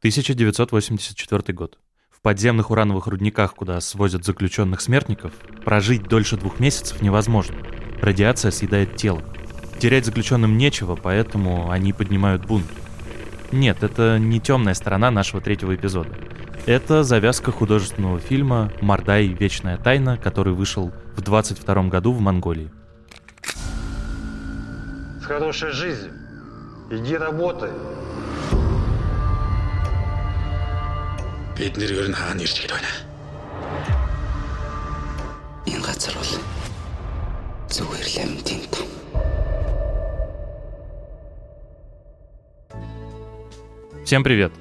1984 год. В подземных урановых рудниках, куда свозят заключенных смертников, прожить дольше двух месяцев невозможно. Радиация съедает тело. Терять заключенным нечего, поэтому они поднимают бунт. Нет, это не темная сторона нашего третьего эпизода. Это завязка художественного фильма «Мордай. Вечная тайна», который вышел в 22 году в Монголии. С хорошей жизнью. Иди работай. Бид нэр ер нь хаана ирж гээд байна. Энэ газар бол зүгээр л амьтын том. Всем привет!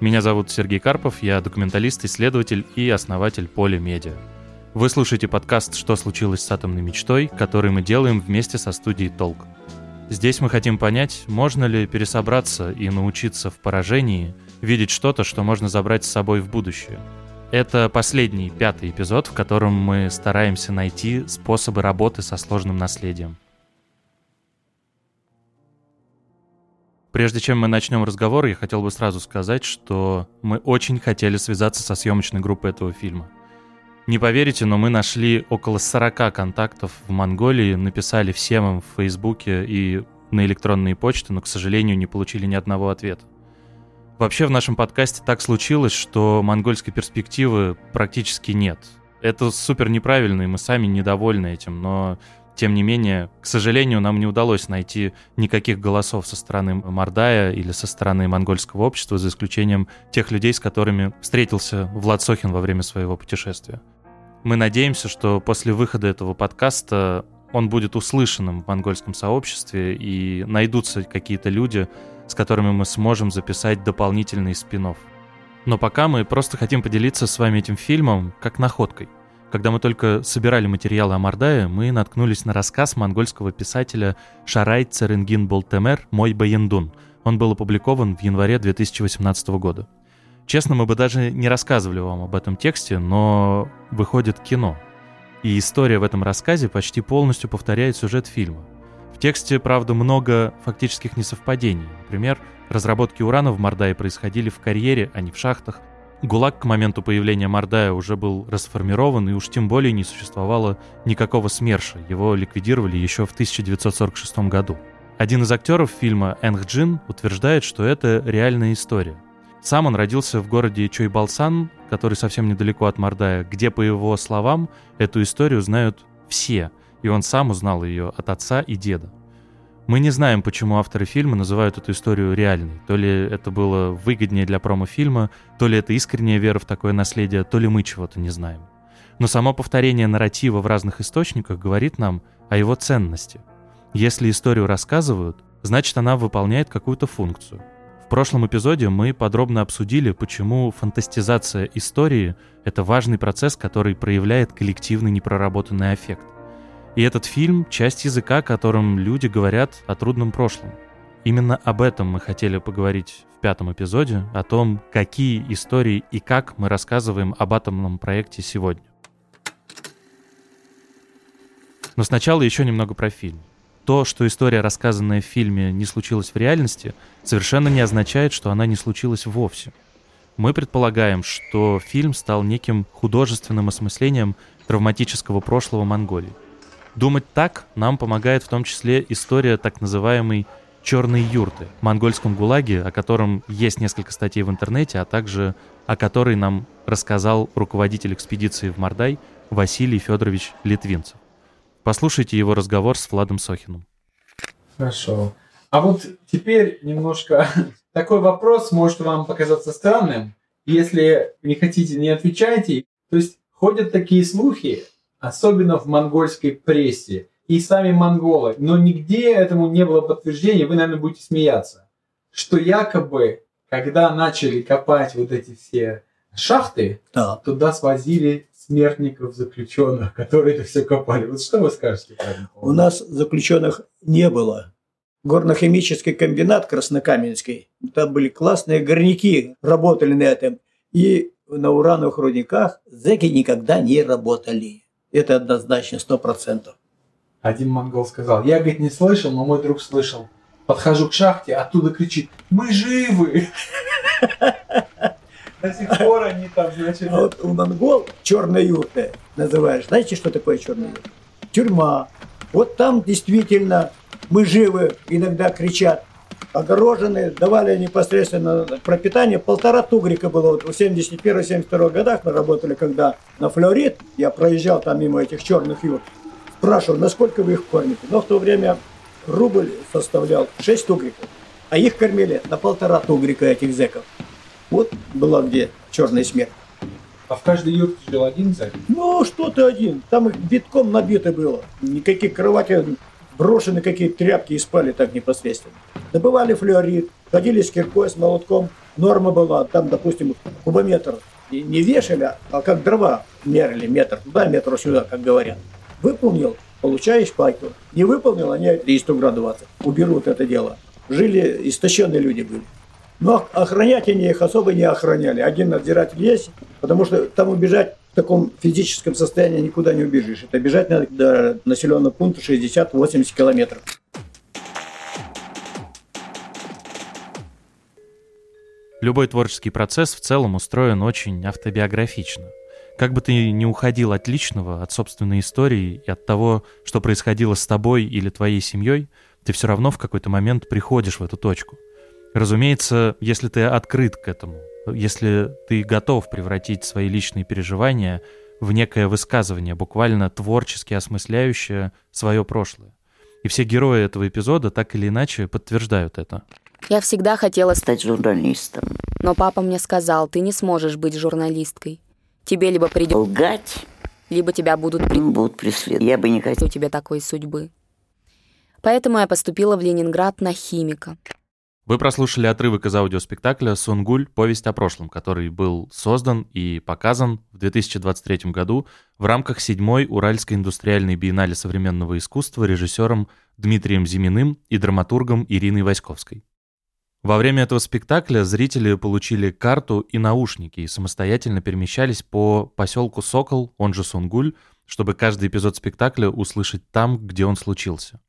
Меня зовут Сергей Карпов, я документалист, исследователь и основатель Поля Медиа. Вы слушаете подкаст «Что случилось с атомной мечтой», который мы делаем вместе со студией «Толк». Здесь мы хотим понять, можно ли пересобраться и научиться в поражении видеть что-то, что можно забрать с собой в будущее. Это последний, пятый эпизод, в котором мы стараемся найти способы работы со сложным наследием. Прежде чем мы начнем разговор, я хотел бы сразу сказать, что мы очень хотели связаться со съемочной группой этого фильма. Не поверите, но мы нашли около 40 контактов в Монголии, написали всем им в Фейсбуке и на электронные почты, но, к сожалению, не получили ни одного ответа. Вообще в нашем подкасте так случилось, что монгольской перспективы практически нет. Это супер неправильно, и мы сами недовольны этим, но тем не менее, к сожалению, нам не удалось найти никаких голосов со стороны Мордая или со стороны монгольского общества, за исключением тех людей, с которыми встретился Влад Сохин во время своего путешествия. Мы надеемся, что после выхода этого подкаста он будет услышанным в монгольском сообществе и найдутся какие-то люди, с которыми мы сможем записать дополнительный спин -офф. Но пока мы просто хотим поделиться с вами этим фильмом как находкой. Когда мы только собирали материалы о Мордае, мы наткнулись на рассказ монгольского писателя Шарай Церенгин Болтемер «Мой Баяндун». Он был опубликован в январе 2018 года. Честно, мы бы даже не рассказывали вам об этом тексте, но выходит кино. И история в этом рассказе почти полностью повторяет сюжет фильма. В тексте, правда, много фактических несовпадений. Например, разработки урана в Мордае происходили в карьере, а не в шахтах – ГУЛАГ к моменту появления Мордая уже был расформирован, и уж тем более не существовало никакого СМЕРШа. Его ликвидировали еще в 1946 году. Один из актеров фильма Энг Джин утверждает, что это реальная история. Сам он родился в городе Чойбалсан, который совсем недалеко от Мордая, где, по его словам, эту историю знают все, и он сам узнал ее от отца и деда. Мы не знаем, почему авторы фильма называют эту историю реальной. То ли это было выгоднее для промо-фильма, то ли это искренняя вера в такое наследие, то ли мы чего-то не знаем. Но само повторение нарратива в разных источниках говорит нам о его ценности. Если историю рассказывают, значит она выполняет какую-то функцию. В прошлом эпизоде мы подробно обсудили, почему фантастизация истории — это важный процесс, который проявляет коллективный непроработанный эффект. И этот фильм — часть языка, которым люди говорят о трудном прошлом. Именно об этом мы хотели поговорить в пятом эпизоде, о том, какие истории и как мы рассказываем об атомном проекте сегодня. Но сначала еще немного про фильм. То, что история, рассказанная в фильме, не случилась в реальности, совершенно не означает, что она не случилась вовсе. Мы предполагаем, что фильм стал неким художественным осмыслением травматического прошлого Монголии. Думать так нам помогает в том числе история так называемой черной юрты, монгольском ГУЛАГе, о котором есть несколько статей в интернете, а также о которой нам рассказал руководитель экспедиции в Мордай Василий Федорович Литвинцев. Послушайте его разговор с Владом Сохиным. Хорошо. А вот теперь немножко такой вопрос может вам показаться странным. Если не хотите, не отвечайте. То есть ходят такие слухи, особенно в монгольской прессе, и сами монголы. Но нигде этому не было подтверждения, вы, наверное, будете смеяться. что якобы, когда начали копать вот эти все шахты, Да. туда свозили смертников, заключенных, которые это все копали. Вот что вы скажете У нас заключенных не было. Горно-химический комбинат Краснокаменский. Там были классные горняки, работали на этом. И на урановых рудниках зэки никогда не работали. Это однозначно, сто процентов. Один монгол сказал, я, говорит, не слышал, но мой друг слышал. Подхожу к шахте, оттуда кричит, мы живы! До сих пор они там, значит... Вот у монгол черная юрта называешь. Знаете, что такое черная юрта? Тюрьма. Вот там действительно мы живы, иногда кричат. Огорожены, давали непосредственно пропитание. Полтора тугрика было. Вот в 71-72 годах мы работали, когда на флорид, я проезжал там мимо этих черных юрт, спрашивал, насколько вы их кормите. Но в то время рубль составлял 6 тугриков, а их кормили на полтора тугрика этих зеков. Вот была где черная смерть. А в каждой юрте жил один зэк? Ну, что ты один? Там их битком набито было. Никакие кровати, брошены какие тряпки и спали так непосредственно. Добывали флюорид, ходили с киркой, с молотком. Норма была, там, допустим, кубометр. И не вешали, а как дрова мерили, метр туда, метр сюда, как говорят. Выполнил, получаешь пайку. Не выполнил, они и 100 градусов 20. Уберут это дело. Жили, истощенные люди были. Но охранять они их особо не охраняли. Один надзиратель есть, потому что там убежать в таком физическом состоянии никуда не убежишь. Это бежать надо до населенного пункта 60-80 километров. Любой творческий процесс в целом устроен очень автобиографично. Как бы ты ни уходил от личного, от собственной истории и от того, что происходило с тобой или твоей семьей, ты все равно в какой-то момент приходишь в эту точку. Разумеется, если ты открыт к этому, если ты готов превратить свои личные переживания в некое высказывание, буквально творчески осмысляющее свое прошлое. И все герои этого эпизода так или иначе подтверждают это. Я всегда хотела стать, журналистом. но папа мне сказал, ты не сможешь быть журналисткой. Тебе либо придет, Лгать либо тебя будут при... будут преследовать. Я бы не хотел. у тебя такой судьбы. Поэтому я поступила в Ленинград на химика. Вы прослушали отрывок из аудиоспектакля «Сунгуль. Повесть о прошлом», который был создан и показан в 2023 году в рамках седьмой Уральской индустриальной биеннале современного искусства режиссером Дмитрием Зиминым и драматургом Ириной Васьковской. Во время этого спектакля зрители получили карту и наушники и самостоятельно перемещались по поселку Сокол, он же Сунгуль, чтобы каждый эпизод спектакля услышать там, где он случился.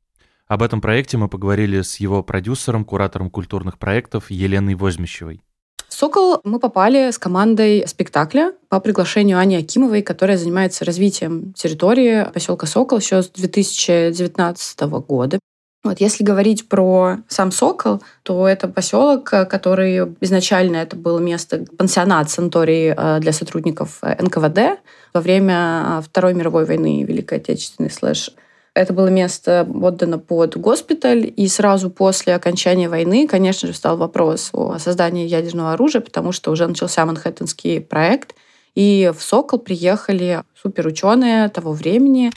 Об этом проекте мы поговорили с его продюсером, куратором культурных проектов Еленой Возмещевой. В «Сокол» мы попали с командой спектакля по приглашению Ани Акимовой, которая занимается развитием территории поселка Сокол еще с 2019 года. Вот, если говорить про сам Сокол, то это поселок, который изначально это было место, пансионат, санаторий э, для сотрудников НКВД во время э, Второй мировой войны, Великой Отечественной слэш. Это было место отдано под госпиталь, и сразу после окончания войны, конечно же, стал вопрос о создании ядерного оружия, потому что уже начался Манхэттенский проект, и в Сокол приехали суперученые того времени,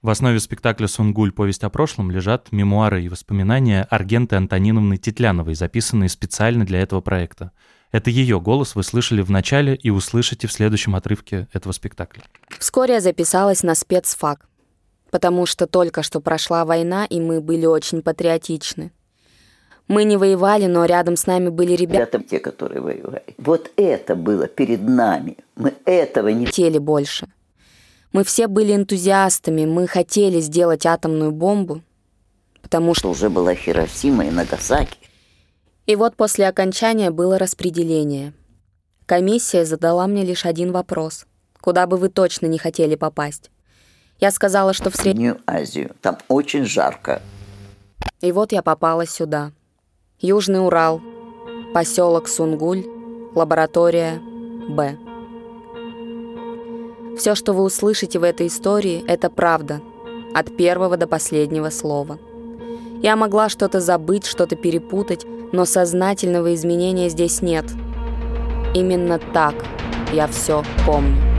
В основе спектакля «Сунгуль. Повесть о прошлом» лежат мемуары и воспоминания Аргенты Антониновны Тетляновой, записанные специально для этого проекта. Это ее голос вы слышали в начале и услышите в следующем отрывке этого спектакля. Вскоре я записалась на спецфак, потому что только что прошла война, и мы были очень патриотичны. Мы не воевали, но рядом с нами были ребята, Ребята, те, которые воевали. Вот это было перед нами. Мы этого не хотели больше. Мы все были энтузиастами, мы хотели сделать атомную бомбу, потому что... уже была Хиросима и Нагасаки. И вот после окончания было распределение. Комиссия задала мне лишь один вопрос. Куда бы вы точно не хотели попасть? Я сказала, что в. Среднюю Азию. Там очень жарко. И вот я попала сюда. Южный Урал, поселок Сунгуль, лаборатория Б. Все, что вы услышите в этой истории, это правда, от первого до последнего слова. Я могла что-то забыть, что-то перепутать, но сознательного изменения здесь нет. Именно так я все помню.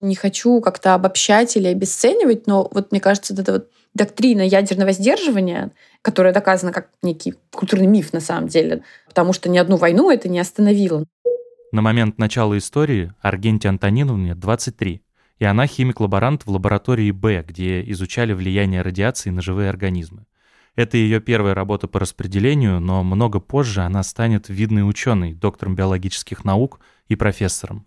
Не хочу как-то обобщать или обесценивать, но вот мне кажется, вот эта вот доктрина ядерного сдерживания, которая доказана как некий культурный миф на самом деле, потому что ни одну войну это не остановило. На момент начала истории Аргенте Антониновне 23, и она химик-лаборант в лаборатории Б, где изучали влияние радиации на живые организмы. Это ее первая работа по распределению, но много позже она станет видной ученой, доктором биологических наук и профессором.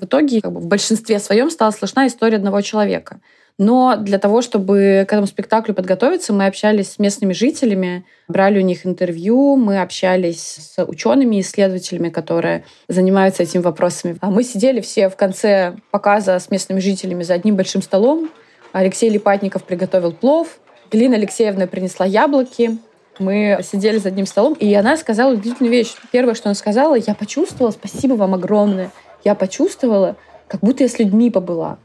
В итоге как бы, в большинстве своем стала слышна история одного человека. Но для того, чтобы к этому спектаклю подготовиться, мы общались с местными жителями, брали у них интервью, мы общались с учеными, исследователями, которые занимаются этими вопросами. А мы сидели все в конце показа с местными жителями за одним большим столом. Алексей Липатников приготовил плов, Галина Алексеевна принесла яблоки, мы сидели за одним столом, и она сказала удивительную вещь. Первое, что она сказала, я почувствовала, спасибо вам огромное, я почувствовала, как будто я с людьми побыла.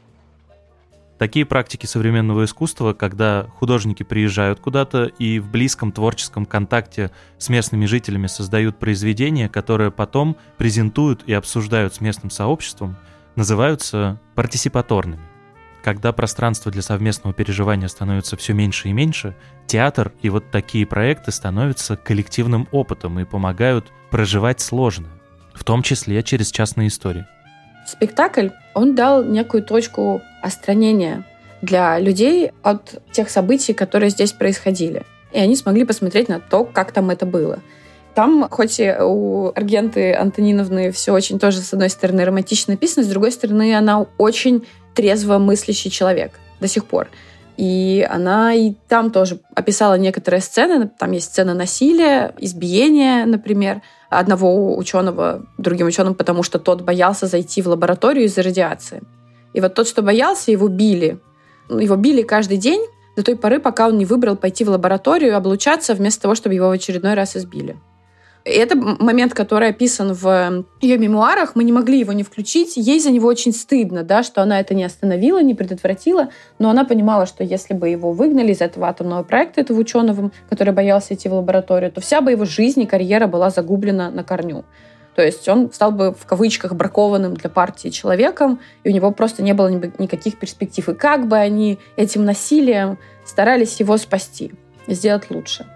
Такие практики современного искусства, когда художники приезжают куда-то и в близком творческом контакте с местными жителями создают произведения, которые потом презентуют и обсуждают с местным сообществом, называются партисипаторными. Когда пространство для совместного переживания становится все меньше и меньше, театр и вот такие проекты становятся коллективным опытом и помогают проживать сложное, в том числе через частные истории. Спектакль, он дал некую точку остранения для людей от тех событий, которые здесь происходили. И они смогли посмотреть на то, как там это было. Там, хоть и у Аргенты Антониновны все очень тоже, с одной стороны, романтично написано, с другой стороны, она очень трезво мыслящий человек до сих пор. И она и там тоже описала некоторые сцены. Там есть сцена насилия, избиения, например, одного ученого другим ученым, потому что тот боялся зайти в лабораторию из-за радиации. И вот тот, что боялся, его били. Его били каждый день до той поры, пока он не выбрал пойти в лабораторию облучаться, вместо того, чтобы его в очередной раз избили. Это момент, который описан в ее мемуарах. Мы не могли его не включить. Ей за него очень стыдно, да, что она это не остановила, не предотвратила. Но она понимала, что если бы его выгнали из этого атомного проекта, этого ученого, который боялся идти в лабораторию, то вся бы его жизнь и карьера была загублена на корню. То есть он стал бы в кавычках бракованным для партии человеком, и у него просто не было никаких перспектив. И как бы они этим насилием старались его спасти, сделать лучше.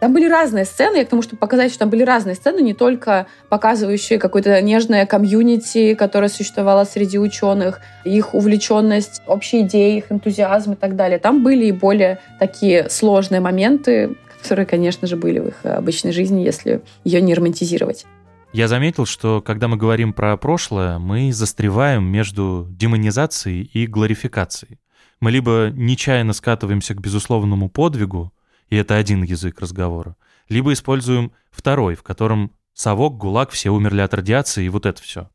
Там были разные сцены, я к тому, чтобы показать, что там были разные сцены, не только показывающие какое-то нежное комьюнити, которое существовало среди ученых, их увлеченность, общие идеи, их энтузиазм и так далее. Там были и более такие сложные моменты, которые, конечно же, были в их обычной жизни, если ее не романтизировать. Я заметил, что когда мы говорим про прошлое, мы застреваем между демонизацией и глорификацией. Мы либо нечаянно скатываемся к безусловному подвигу, и это один язык разговора. Либо используем второй, в котором совок, гулаг, все умерли от радиации и вот это все.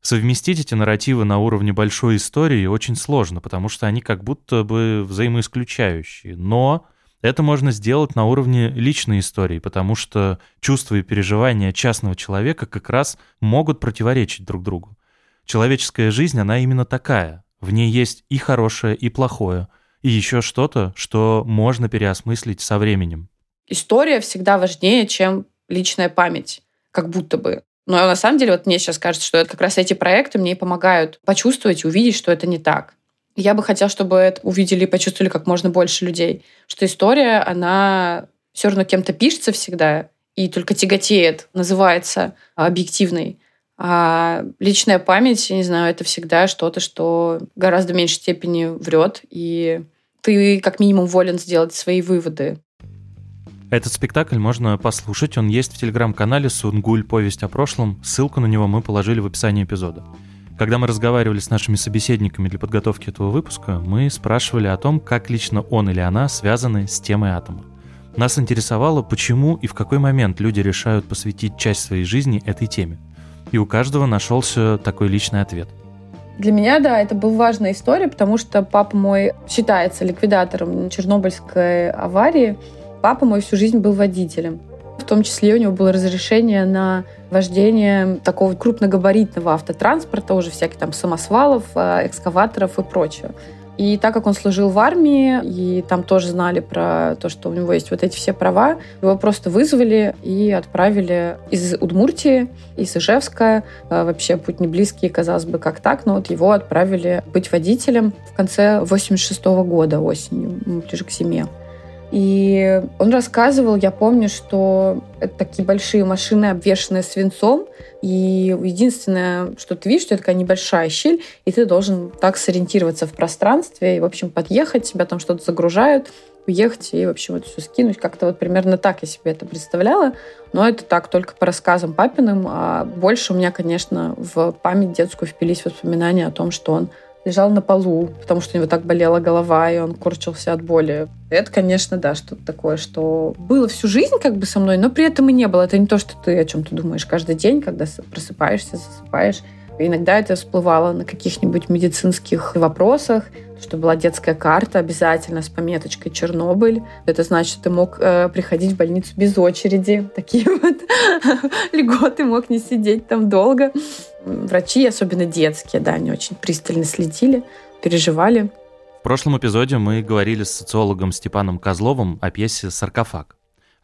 Совместить эти нарративы на уровне большой истории очень сложно, потому что они как будто бы взаимоисключающие. Но это можно сделать на уровне личной истории, потому что чувства и переживания частного человека как раз могут противоречить друг другу. Человеческая жизнь, она именно такая. В ней есть и хорошее, и плохое — и еще что-то, что можно переосмыслить со временем. История всегда важнее, чем личная память, как будто бы. Но на самом деле, вот мне сейчас кажется, что это как раз эти проекты мне помогают почувствовать и увидеть, что это не так. Я бы хотела, чтобы это увидели и почувствовали как можно больше людей, что история, она все равно кем-то пишется всегда и только тяготеет, называется объективной. А личная память, я не знаю, это всегда что-то, что гораздо в меньшей степени врет и ты как минимум волен сделать свои выводы. Этот спектакль можно послушать, он есть в телеграм-канале «Сунгуль. Повесть о прошлом». Ссылку на него мы положили в описании эпизода. Когда мы разговаривали с нашими собеседниками для подготовки этого выпуска, мы спрашивали о том, как лично он или она связаны с темой атома. Нас интересовало, почему и в какой момент люди решают посвятить часть своей жизни этой теме. И у каждого нашелся такой личный ответ – для меня, да, это была важная история, потому что папа мой считается ликвидатором Чернобыльской аварии. Папа мой всю жизнь был водителем. В том числе у него было разрешение на вождение такого крупногабаритного автотранспорта, уже всяких там самосвалов, э, экскаваторов и прочего. И так как он служил в армии, и там тоже знали про то, что у него есть вот эти все права, его просто вызвали и отправили из Удмуртии, из Ижевска. А, вообще путь не близкий, казалось бы, как так, но вот его отправили быть водителем в конце 86 -го года осенью, ближе к зиме. И он рассказывал, я помню, что это такие большие машины, обвешанные свинцом, и единственное, что ты видишь, это такая небольшая щель, и ты должен так сориентироваться в пространстве, и, в общем, подъехать, тебя там что-то загружают, уехать и, в общем, это все скинуть. Как-то вот примерно так я себе это представляла. Но это так, только по рассказам папиным. А больше у меня, конечно, в память детскую впились воспоминания о том, что он лежал на полу, потому что у него так болела голова, и он корчился от боли. Это, конечно, да, что-то такое, что было всю жизнь как бы со мной, но при этом и не было. Это не то, что ты о чем то думаешь каждый день, когда просыпаешься, засыпаешь. Иногда это всплывало на каких-нибудь медицинских вопросах, что была детская карта обязательно с пометочкой «Чернобыль». Это значит, что ты мог э, приходить в больницу без очереди. Такие вот льготы, мог не сидеть там долго. Врачи, особенно детские, да, они очень пристально следили, переживали. В прошлом эпизоде мы говорили с социологом Степаном Козловым о пьесе «Саркофаг».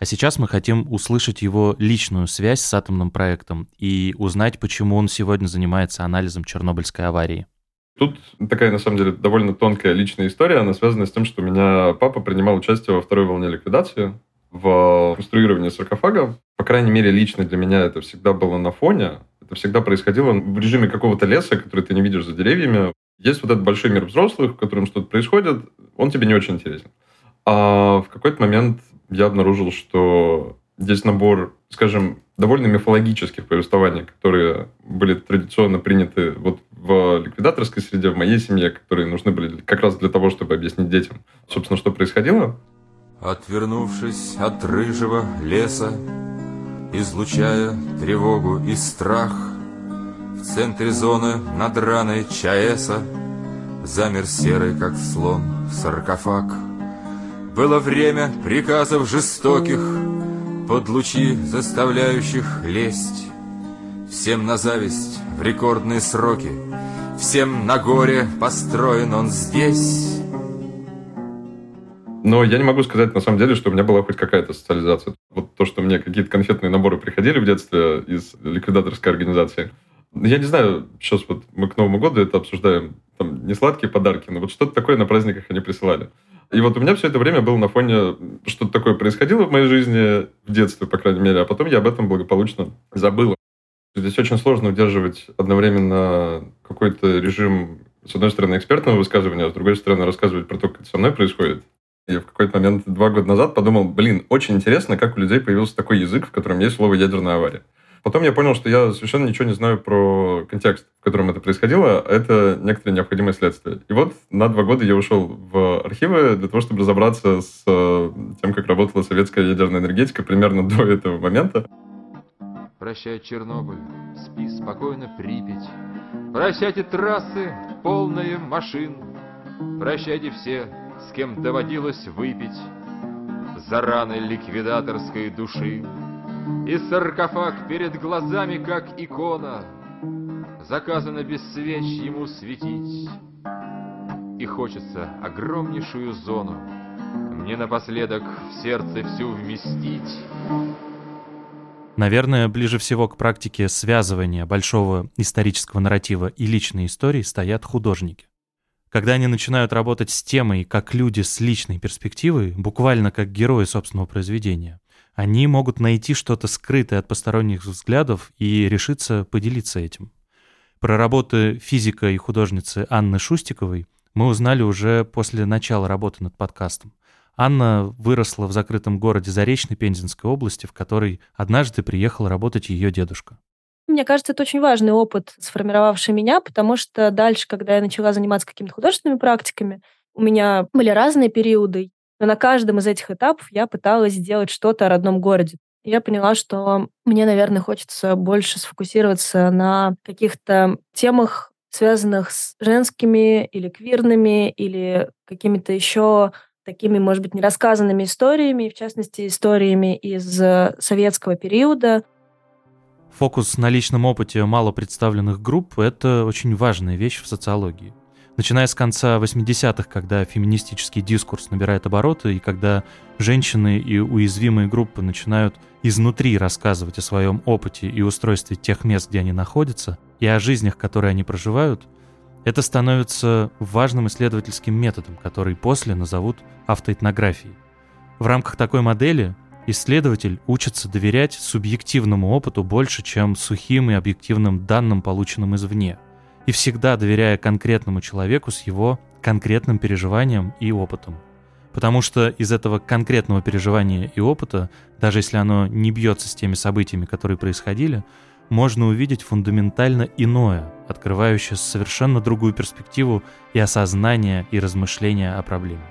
А сейчас мы хотим услышать его личную связь с атомным проектом и узнать, почему он сегодня занимается анализом Чернобыльской аварии. Тут такая, на самом деле, довольно тонкая личная история. Она связана с тем, что у меня папа принимал участие во второй волне ликвидации в конструировании саркофага. По крайней мере, лично для меня это всегда было на фоне. Это всегда происходило в режиме какого-то леса, который ты не видишь за деревьями. Есть вот этот большой мир взрослых, в котором что-то происходит, он тебе не очень интересен. А в какой-то момент я обнаружил, что есть набор, скажем, довольно мифологических повествований, которые были традиционно приняты вот в ликвидаторской среде, в моей семье, которые нужны были как раз для того, чтобы объяснить детям, собственно, что происходило. Отвернувшись от рыжего леса, излучая тревогу и страх, в центре зоны над раной ЧАЭСа замер серый, как слон, саркофаг. Было время приказов жестоких, под лучи заставляющих лезть. Всем на зависть в рекордные сроки, Всем на горе построен он здесь. Но я не могу сказать на самом деле, что у меня была хоть какая-то социализация. Вот то, что мне какие-то конфетные наборы приходили в детстве из ликвидаторской организации. Я не знаю, сейчас вот мы к Новому году это обсуждаем, там не сладкие подарки, но вот что-то такое на праздниках они присылали. И вот у меня все это время было на фоне, что-то такое происходило в моей жизни, в детстве, по крайней мере, а потом я об этом благополучно забыл. Здесь очень сложно удерживать одновременно какой-то режим, с одной стороны, экспертного высказывания, а с другой стороны, рассказывать про то, как это со мной происходит. Я в какой-то момент два года назад подумал, блин, очень интересно, как у людей появился такой язык, в котором есть слово «ядерная авария». Потом я понял, что я совершенно ничего не знаю про контекст, в котором это происходило. А это некоторое необходимое следствие. И вот на два года я ушел в архивы для того, чтобы разобраться с э, тем, как работала советская ядерная энергетика примерно до этого момента. Прощай, Чернобыль, спи спокойно, Припять. Прощайте трассы, полные машин. Прощайте все, с кем доводилось выпить За раны ликвидаторской души. И саркофаг перед глазами, как икона, Заказано без свеч ему светить. И хочется огромнейшую зону Мне напоследок в сердце всю вместить. Наверное, ближе всего к практике связывания большого исторического нарратива и личной истории стоят художники. Когда они начинают работать с темой как люди с личной перспективой, буквально как герои собственного произведения, они могут найти что-то скрытое от посторонних взглядов и решиться поделиться этим. Про работы физика и художницы Анны Шустиковой мы узнали уже после начала работы над подкастом. Анна выросла в закрытом городе Заречной Пензенской области, в которой однажды приехал работать ее дедушка. Мне кажется, это очень важный опыт, сформировавший меня, потому что дальше, когда я начала заниматься какими-то художественными практиками, у меня были разные периоды. Но на каждом из этих этапов я пыталась сделать что-то о родном городе. Я поняла, что мне, наверное, хочется больше сфокусироваться на каких-то темах, связанных с женскими или квирными, или какими-то еще такими, может быть, нерассказанными историями, в частности, историями из советского периода. Фокус на личном опыте мало представленных групп – это очень важная вещь в социологии. Начиная с конца 80-х, когда феминистический дискурс набирает обороты, и когда женщины и уязвимые группы начинают изнутри рассказывать о своем опыте и устройстве тех мест, где они находятся, и о жизнях, которые они проживают, это становится важным исследовательским методом, который после назовут автоэтнографией. В рамках такой модели исследователь учится доверять субъективному опыту больше, чем сухим и объективным данным, полученным извне – и всегда доверяя конкретному человеку с его конкретным переживанием и опытом. Потому что из этого конкретного переживания и опыта, даже если оно не бьется с теми событиями, которые происходили, можно увидеть фундаментально иное, открывающее совершенно другую перспективу и осознание, и размышления о проблеме.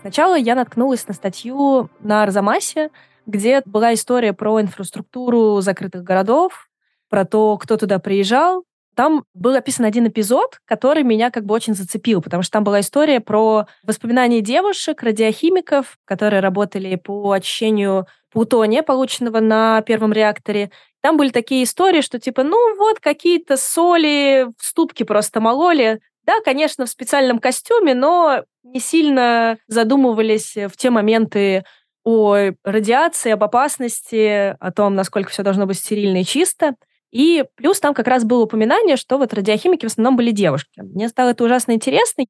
Сначала я наткнулась на статью на Арзамасе, где была история про инфраструктуру закрытых городов, про то, кто туда приезжал, там был описан один эпизод, который меня как бы очень зацепил, потому что там была история про воспоминания девушек, радиохимиков, которые работали по очищению плутония, полученного на первом реакторе. Там были такие истории, что типа, ну вот какие-то соли в ступке просто мололи. Да, конечно, в специальном костюме, но не сильно задумывались в те моменты о радиации, об опасности, о том, насколько все должно быть стерильно и чисто. И плюс там как раз было упоминание, что вот радиохимики в основном были девушки. Мне стало это ужасно интересно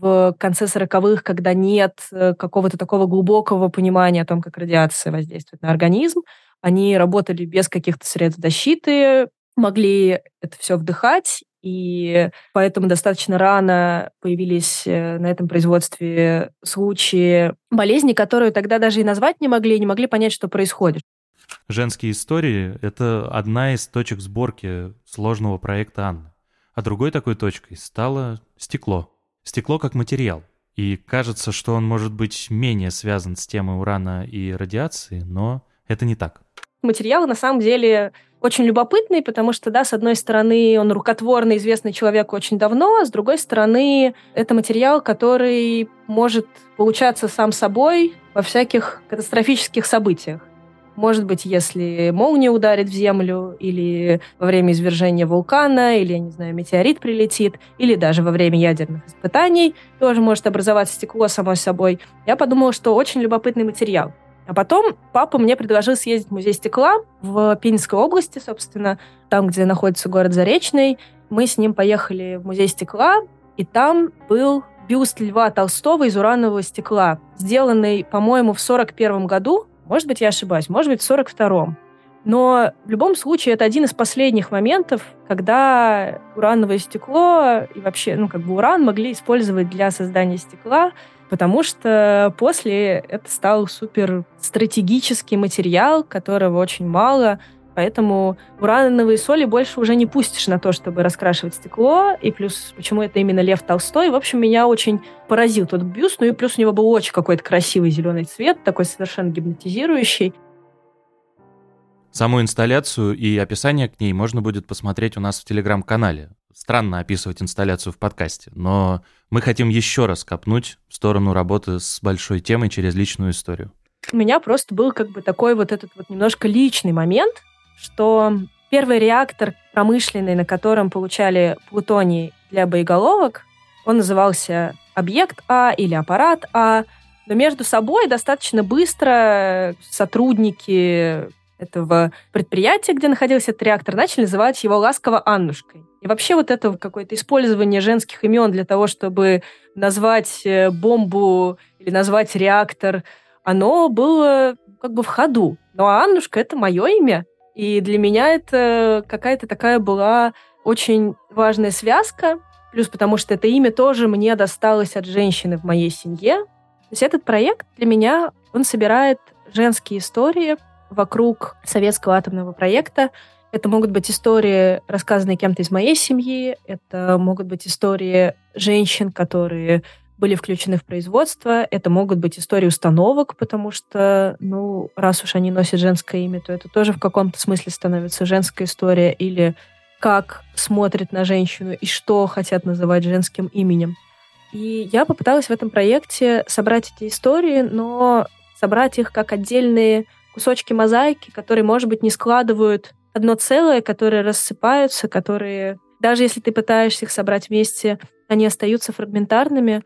в конце 40-х, когда нет э, какого-то такого глубокого понимания о том, как радиация воздействует на организм. Они работали без каких-то средств защиты, могли это все вдыхать, и поэтому достаточно рано появились э, на этом производстве случаи болезни, которые тогда даже и назвать не могли, не могли понять, что происходит. Женские истории — это одна из точек сборки сложного проекта Анны. А другой такой точкой стало стекло. Стекло как материал. И кажется, что он может быть менее связан с темой урана и радиации, но это не так. Материал на самом деле очень любопытный, потому что, да, с одной стороны, он рукотворный, известный человеку очень давно, а с другой стороны, это материал, который может получаться сам собой во всяких катастрофических событиях. Может быть, если молния ударит в землю, или во время извержения вулкана, или, я не знаю, метеорит прилетит, или даже во время ядерных испытаний тоже может образоваться стекло само собой. Я подумала, что очень любопытный материал. А потом папа мне предложил съездить в музей стекла в Пензенской области, собственно, там, где находится город Заречный. Мы с ним поехали в музей стекла, и там был бюст Льва Толстого из уранового стекла, сделанный, по-моему, в 1941 году может быть, я ошибаюсь, может быть, в 42-м. Но в любом случае это один из последних моментов, когда урановое стекло и вообще, ну, как бы уран могли использовать для создания стекла, потому что после это стал супер стратегический материал, которого очень мало, поэтому урановые соли больше уже не пустишь на то, чтобы раскрашивать стекло, и плюс, почему это именно Лев Толстой. В общем, меня очень поразил тот бюст, ну и плюс у него был очень какой-то красивый зеленый цвет, такой совершенно гипнотизирующий. Саму инсталляцию и описание к ней можно будет посмотреть у нас в телеграм-канале. Странно описывать инсталляцию в подкасте, но мы хотим еще раз копнуть в сторону работы с большой темой через личную историю. У меня просто был как бы такой вот этот вот немножко личный момент, что первый реактор промышленный, на котором получали плутоний для боеголовок, он назывался объект А или аппарат А, но между собой достаточно быстро сотрудники этого предприятия, где находился этот реактор, начали называть его ласково Аннушкой. И вообще вот это какое-то использование женских имен для того, чтобы назвать э, бомбу или назвать реактор, оно было как бы в ходу. Ну а Аннушка — это мое имя. И для меня это какая-то такая была очень важная связка, плюс потому что это имя тоже мне досталось от женщины в моей семье. То есть этот проект для меня, он собирает женские истории вокруг советского атомного проекта. Это могут быть истории, рассказанные кем-то из моей семьи, это могут быть истории женщин, которые были включены в производство. Это могут быть истории установок, потому что, ну, раз уж они носят женское имя, то это тоже в каком-то смысле становится женская история или как смотрят на женщину и что хотят называть женским именем. И я попыталась в этом проекте собрать эти истории, но собрать их как отдельные кусочки мозаики, которые, может быть, не складывают одно целое, которые рассыпаются, которые даже если ты пытаешься их собрать вместе, они остаются фрагментарными.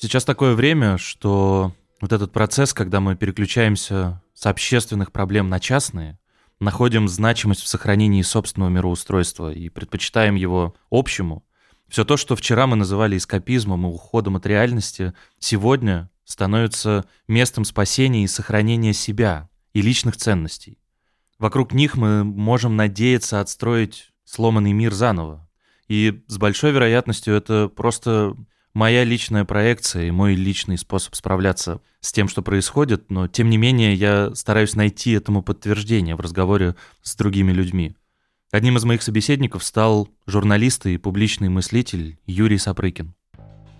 Сейчас такое время, что вот этот процесс, когда мы переключаемся с общественных проблем на частные, находим значимость в сохранении собственного мироустройства и предпочитаем его общему, все то, что вчера мы называли эскапизмом и уходом от реальности, сегодня становится местом спасения и сохранения себя и личных ценностей. Вокруг них мы можем надеяться отстроить сломанный мир заново. И с большой вероятностью это просто моя личная проекция и мой личный способ справляться с тем, что происходит, но тем не менее я стараюсь найти этому подтверждение в разговоре с другими людьми. Одним из моих собеседников стал журналист и публичный мыслитель Юрий Сапрыкин.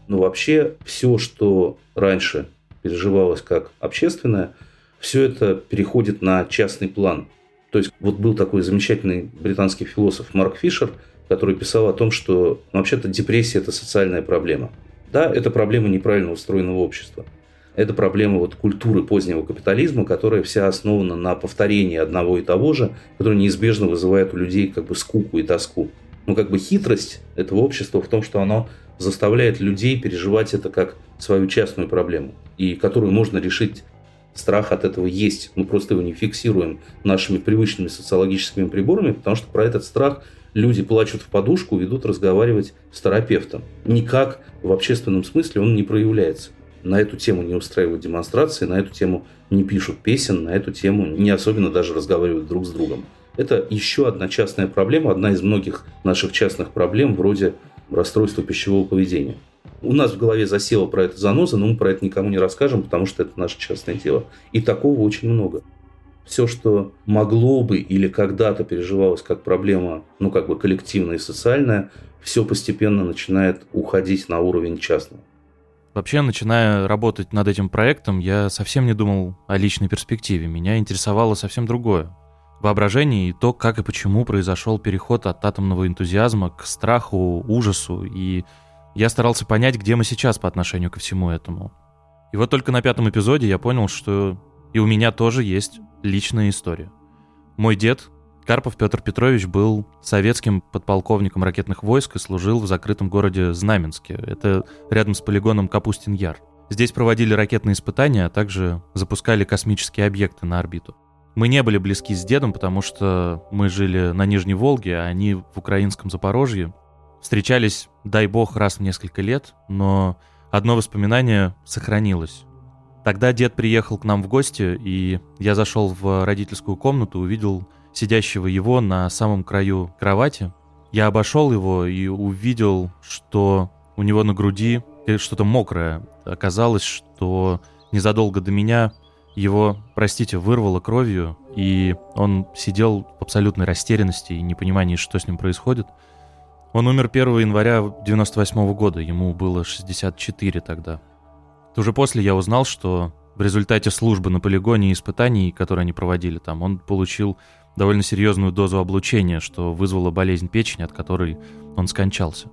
Ну, вообще, все, что раньше переживалось как общественное, все это переходит на частный план. То есть, вот был такой замечательный британский философ Марк Фишер, который писал о том, что ну, вообще-то депрессия – это социальная проблема. Да, это проблема неправильно устроенного общества. Это проблема вот культуры позднего капитализма, которая вся основана на повторении одного и того же, которое неизбежно вызывает у людей как бы скуку и тоску. Но как бы хитрость этого общества в том, что оно заставляет людей переживать это как свою частную проблему, и которую можно решить Страх от этого есть. Мы просто его не фиксируем нашими привычными социологическими приборами, потому что про этот страх люди плачут в подушку, идут разговаривать с терапевтом. Никак в общественном смысле он не проявляется. На эту тему не устраивают демонстрации, на эту тему не пишут песен, на эту тему не особенно даже разговаривают друг с другом. Это еще одна частная проблема, одна из многих наших частных проблем вроде расстройства пищевого поведения. У нас в голове засела про это заноза, но мы про это никому не расскажем, потому что это наше частное дело. И такого очень много все, что могло бы или когда-то переживалось как проблема, ну, как бы коллективная и социальная, все постепенно начинает уходить на уровень частного. Вообще, начиная работать над этим проектом, я совсем не думал о личной перспективе. Меня интересовало совсем другое. Воображение и то, как и почему произошел переход от атомного энтузиазма к страху, ужасу. И я старался понять, где мы сейчас по отношению ко всему этому. И вот только на пятом эпизоде я понял, что и у меня тоже есть личная история. Мой дед, Карпов Петр Петрович, был советским подполковником ракетных войск и служил в закрытом городе Знаменске. Это рядом с полигоном Капустин-Яр. Здесь проводили ракетные испытания, а также запускали космические объекты на орбиту. Мы не были близки с дедом, потому что мы жили на Нижней Волге, а они в украинском Запорожье. Встречались, дай бог, раз в несколько лет, но одно воспоминание сохранилось. Тогда дед приехал к нам в гости, и я зашел в родительскую комнату, увидел сидящего его на самом краю кровати. Я обошел его и увидел, что у него на груди что-то мокрое. Оказалось, что незадолго до меня его, простите, вырвало кровью, и он сидел в абсолютной растерянности и непонимании, что с ним происходит. Он умер 1 января 98 года, ему было 64 тогда. Уже после я узнал, что в результате службы на полигоне и испытаний, которые они проводили там, он получил довольно серьезную дозу облучения, что вызвало болезнь печени, от которой он скончался.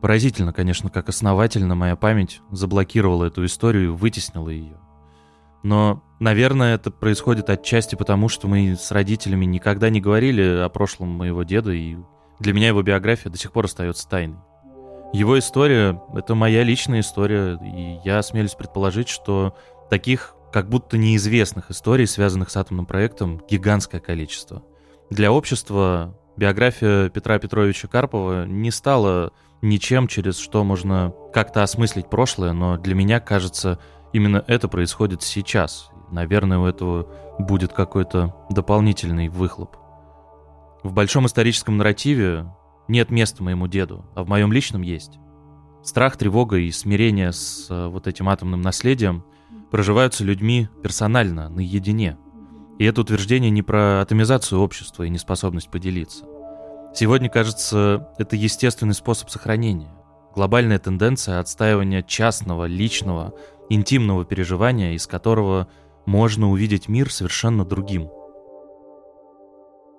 Поразительно, конечно, как основательно моя память заблокировала эту историю и вытеснила ее. Но, наверное, это происходит отчасти потому, что мы с родителями никогда не говорили о прошлом моего деда, и для меня его биография до сих пор остается тайной. Его история — это моя личная история, и я осмелюсь предположить, что таких как будто неизвестных историй, связанных с атомным проектом, гигантское количество. Для общества биография Петра Петровича Карпова не стала ничем, через что можно как-то осмыслить прошлое, но для меня кажется, именно это происходит сейчас. Наверное, у этого будет какой-то дополнительный выхлоп. В большом историческом нарративе нет места моему деду, а в моем личном есть. Страх, тревога и смирение с э, вот этим атомным наследием проживаются людьми персонально, наедине. И это утверждение не про атомизацию общества и неспособность поделиться. Сегодня, кажется, это естественный способ сохранения. Глобальная тенденция отстаивания частного, личного, интимного переживания, из которого можно увидеть мир совершенно другим –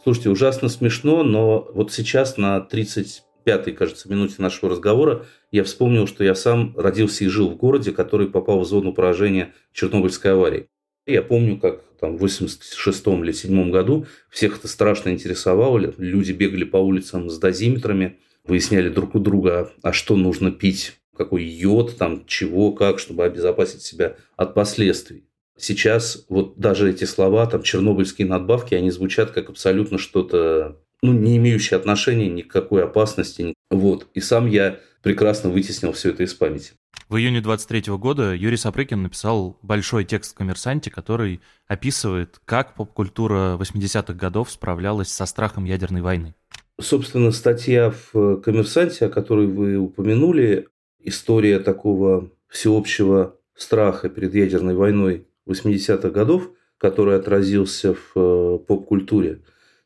Слушайте, ужасно смешно, но вот сейчас на 35-й, кажется, минуте нашего разговора я вспомнил, что я сам родился и жил в городе, который попал в зону поражения Чернобыльской аварии. Я помню, как там, в 86 или 7 году всех это страшно интересовало. Люди бегали по улицам с дозиметрами, выясняли друг у друга, а что нужно пить, какой йод, там, чего, как, чтобы обезопасить себя от последствий. Сейчас вот даже эти слова, там, чернобыльские надбавки, они звучат как абсолютно что-то, ну, не имеющее отношения ни к какой опасности. Вот. И сам я прекрасно вытеснил все это из памяти. В июне 23 года Юрий Сапрыкин написал большой текст в «Коммерсанте», который описывает, как поп-культура 80-х годов справлялась со страхом ядерной войны. Собственно, статья в «Коммерсанте», о которой вы упомянули, история такого всеобщего страха перед ядерной войной 80-х годов, который отразился в э, поп-культуре.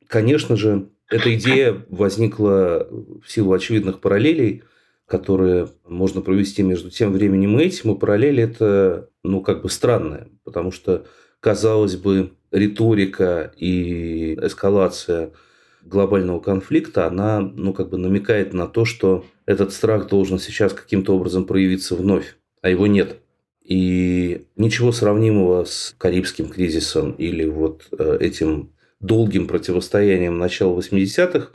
Конечно же, эта идея возникла в силу очевидных параллелей – которые можно провести между тем временем и этим, и параллель это, ну, как бы странная, потому что, казалось бы, риторика и эскалация глобального конфликта, она, ну, как бы намекает на то, что этот страх должен сейчас каким-то образом проявиться вновь, а его нет. И ничего сравнимого с Карибским кризисом или вот э, этим долгим противостоянием начала 80-х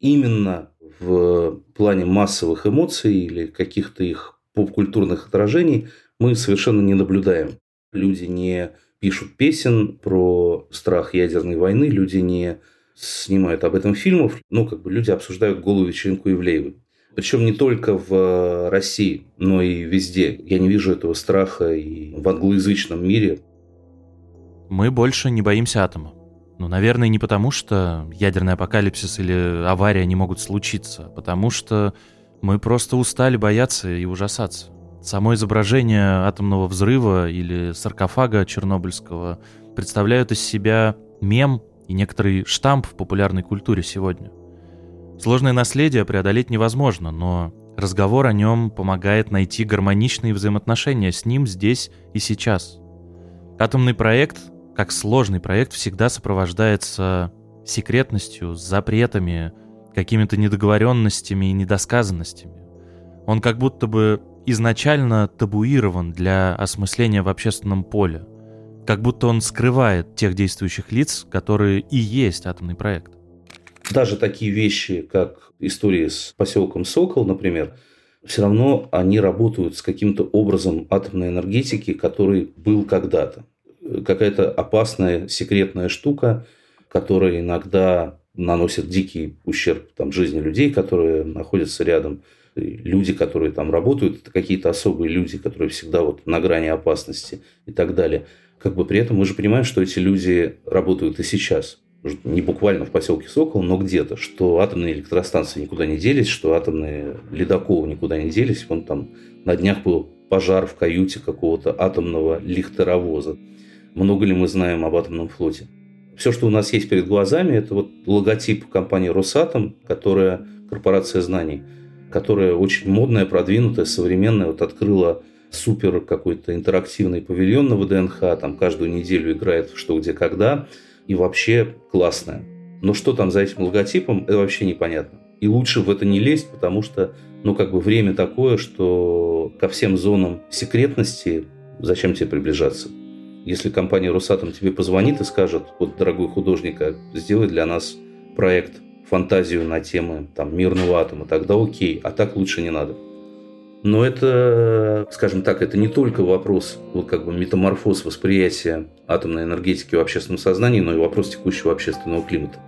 именно в плане массовых эмоций или каких-то их поп-культурных отражений мы совершенно не наблюдаем. Люди не пишут песен про страх ядерной войны, люди не снимают об этом фильмов, ну, как бы люди обсуждают голую вечеринку Ивлеевой. Причем не только в России, но и везде. Я не вижу этого страха и в англоязычном мире. Мы больше не боимся атома. Ну, наверное, не потому, что ядерный апокалипсис или авария не могут случиться, а потому что мы просто устали бояться и ужасаться. Само изображение атомного взрыва или саркофага чернобыльского представляют из себя мем и некоторый штамп в популярной культуре сегодня. Сложное наследие преодолеть невозможно, но разговор о нем помогает найти гармоничные взаимоотношения с ним здесь и сейчас. Атомный проект как сложный проект всегда сопровождается секретностью, запретами, какими-то недоговоренностями и недосказанностями. Он как будто бы изначально табуирован для осмысления в общественном поле, как будто он скрывает тех действующих лиц, которые и есть атомный проект. Даже такие вещи, как история с поселком Сокол, например, все равно они работают с каким-то образом атомной энергетики, который был когда-то какая-то опасная секретная штука, которая иногда наносит дикий ущерб там, жизни людей, которые находятся рядом. Люди, которые там работают, это какие-то особые люди, которые всегда вот на грани опасности и так далее. Как бы при этом мы же понимаем, что эти люди работают и сейчас. Не буквально в поселке Сокол, но где-то. Что атомные электростанции никуда не делись, что атомные ледоколы никуда не делись. Вон там на днях был пожар в каюте какого-то атомного лихтеровоза много ли мы знаем об атомном флоте. Все, что у нас есть перед глазами, это вот логотип компании «Росатом», которая корпорация знаний, которая очень модная, продвинутая, современная, вот открыла супер какой-то интерактивный павильон на ВДНХ, там каждую неделю играет что, где, когда, и вообще классная. Но что там за этим логотипом, это вообще непонятно. И лучше в это не лезть, потому что, ну, как бы время такое, что ко всем зонам секретности зачем тебе приближаться? Если компания «Росатом» тебе позвонит и скажет, вот, дорогой художник, а сделай для нас проект, фантазию на темы там, мирного атома, тогда окей, а так лучше не надо. Но это, скажем так, это не только вопрос вот как бы метаморфоз восприятия атомной энергетики в общественном сознании, но и вопрос текущего общественного климата.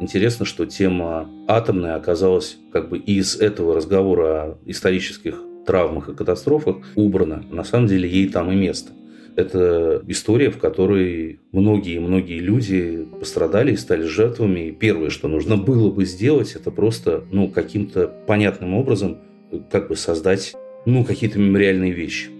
Интересно, что тема атомная оказалась как бы из этого разговора о исторических травмах и катастрофах убрана. На самом деле ей там и место. Это история, в которой многие-многие люди пострадали и стали жертвами. И первое, что нужно было бы сделать, это просто ну, каким-то понятным образом как бы создать ну, какие-то мемориальные вещи.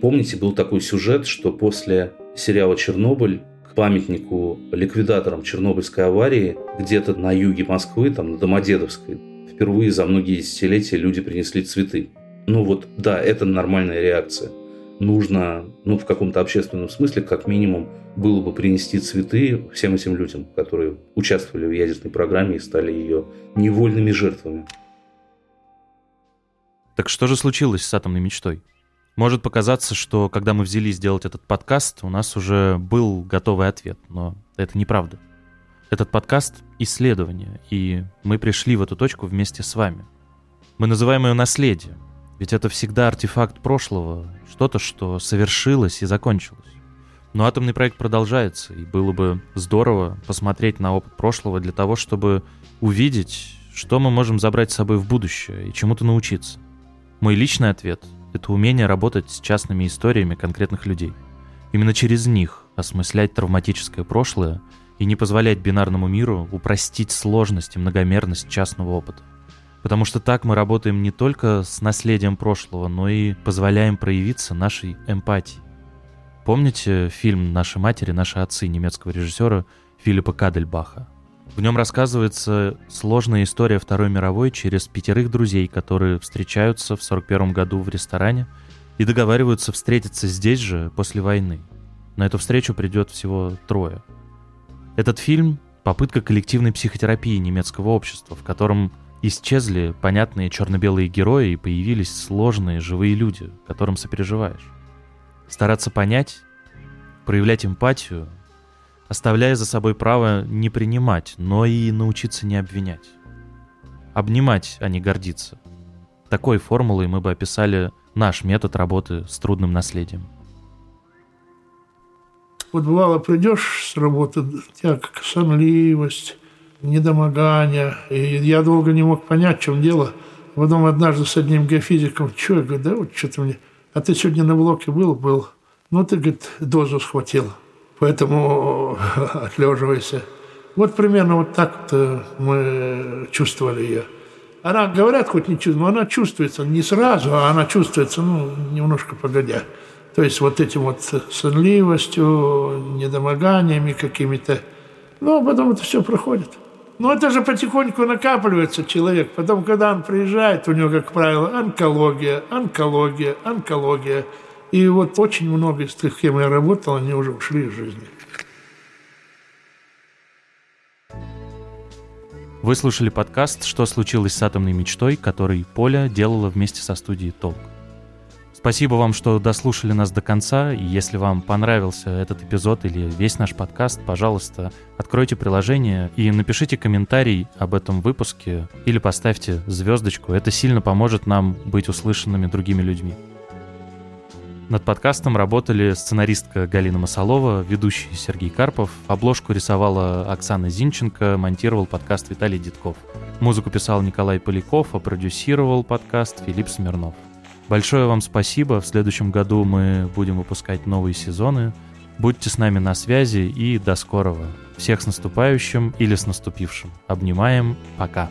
Помните, был такой сюжет, что после сериала «Чернобыль» к памятнику ликвидаторам Чернобыльской аварии где-то на юге Москвы, там на Домодедовской, впервые за многие десятилетия люди принесли цветы. Ну вот, да, это нормальная реакция – нужно, ну, в каком-то общественном смысле, как минимум, было бы принести цветы всем этим людям, которые участвовали в ядерной программе и стали ее невольными жертвами. Так что же случилось с атомной мечтой? Может показаться, что когда мы взялись делать этот подкаст, у нас уже был готовый ответ, но это неправда. Этот подкаст — исследование, и мы пришли в эту точку вместе с вами. Мы называем ее наследием, ведь это всегда артефакт прошлого, что-то, что совершилось и закончилось. Но атомный проект продолжается, и было бы здорово посмотреть на опыт прошлого для того, чтобы увидеть, что мы можем забрать с собой в будущее и чему-то научиться. Мой личный ответ — это умение работать с частными историями конкретных людей. Именно через них осмыслять травматическое прошлое и не позволять бинарному миру упростить сложность и многомерность частного опыта. Потому что так мы работаем не только с наследием прошлого, но и позволяем проявиться нашей эмпатии. Помните фильм «Наши матери, наши отцы» немецкого режиссера Филиппа Кадельбаха? В нем рассказывается сложная история Второй мировой через пятерых друзей, которые встречаются в 41 году в ресторане и договариваются встретиться здесь же после войны. На эту встречу придет всего трое. Этот фильм — попытка коллективной психотерапии немецкого общества, в котором исчезли понятные черно-белые герои и появились сложные живые люди, которым сопереживаешь стараться понять, проявлять эмпатию, оставляя за собой право не принимать, но и научиться не обвинять. Обнимать, а не гордиться. Такой формулой мы бы описали наш метод работы с трудным наследием. Вот бывало, придешь с работы, тебя как сонливость, недомогание. И я долго не мог понять, в чем дело. Потом однажды с одним геофизиком, что, я говорю, да вот что-то мне а ты сегодня на блоке был? Был. Ну, ты, говорит, дозу схватил, поэтому отлеживайся. Вот примерно вот так вот мы чувствовали ее. Она, говорят, хоть не чувствует, но она чувствуется не сразу, а она чувствуется, ну, немножко погодя. То есть вот этим вот сонливостью, недомоганиями какими-то. Ну, а потом это все проходит. Но это же потихоньку накапливается человек. Потом, когда он приезжает, у него, как правило, онкология, онкология, онкология. И вот очень много из тех, кем я работал, они уже ушли из жизни. Вы слушали подкаст «Что случилось с атомной мечтой», который Поля делала вместе со студией «Толк». Спасибо вам, что дослушали нас до конца. И если вам понравился этот эпизод или весь наш подкаст, пожалуйста, откройте приложение и напишите комментарий об этом выпуске или поставьте звездочку. Это сильно поможет нам быть услышанными другими людьми. Над подкастом работали сценаристка Галина Масалова, ведущий Сергей Карпов, обложку рисовала Оксана Зинченко, монтировал подкаст Виталий Дедков. Музыку писал Николай Поляков, а продюсировал подкаст Филипп Смирнов. Большое вам спасибо. В следующем году мы будем выпускать новые сезоны. Будьте с нами на связи и до скорого. Всех с наступающим или с наступившим. Обнимаем. Пока.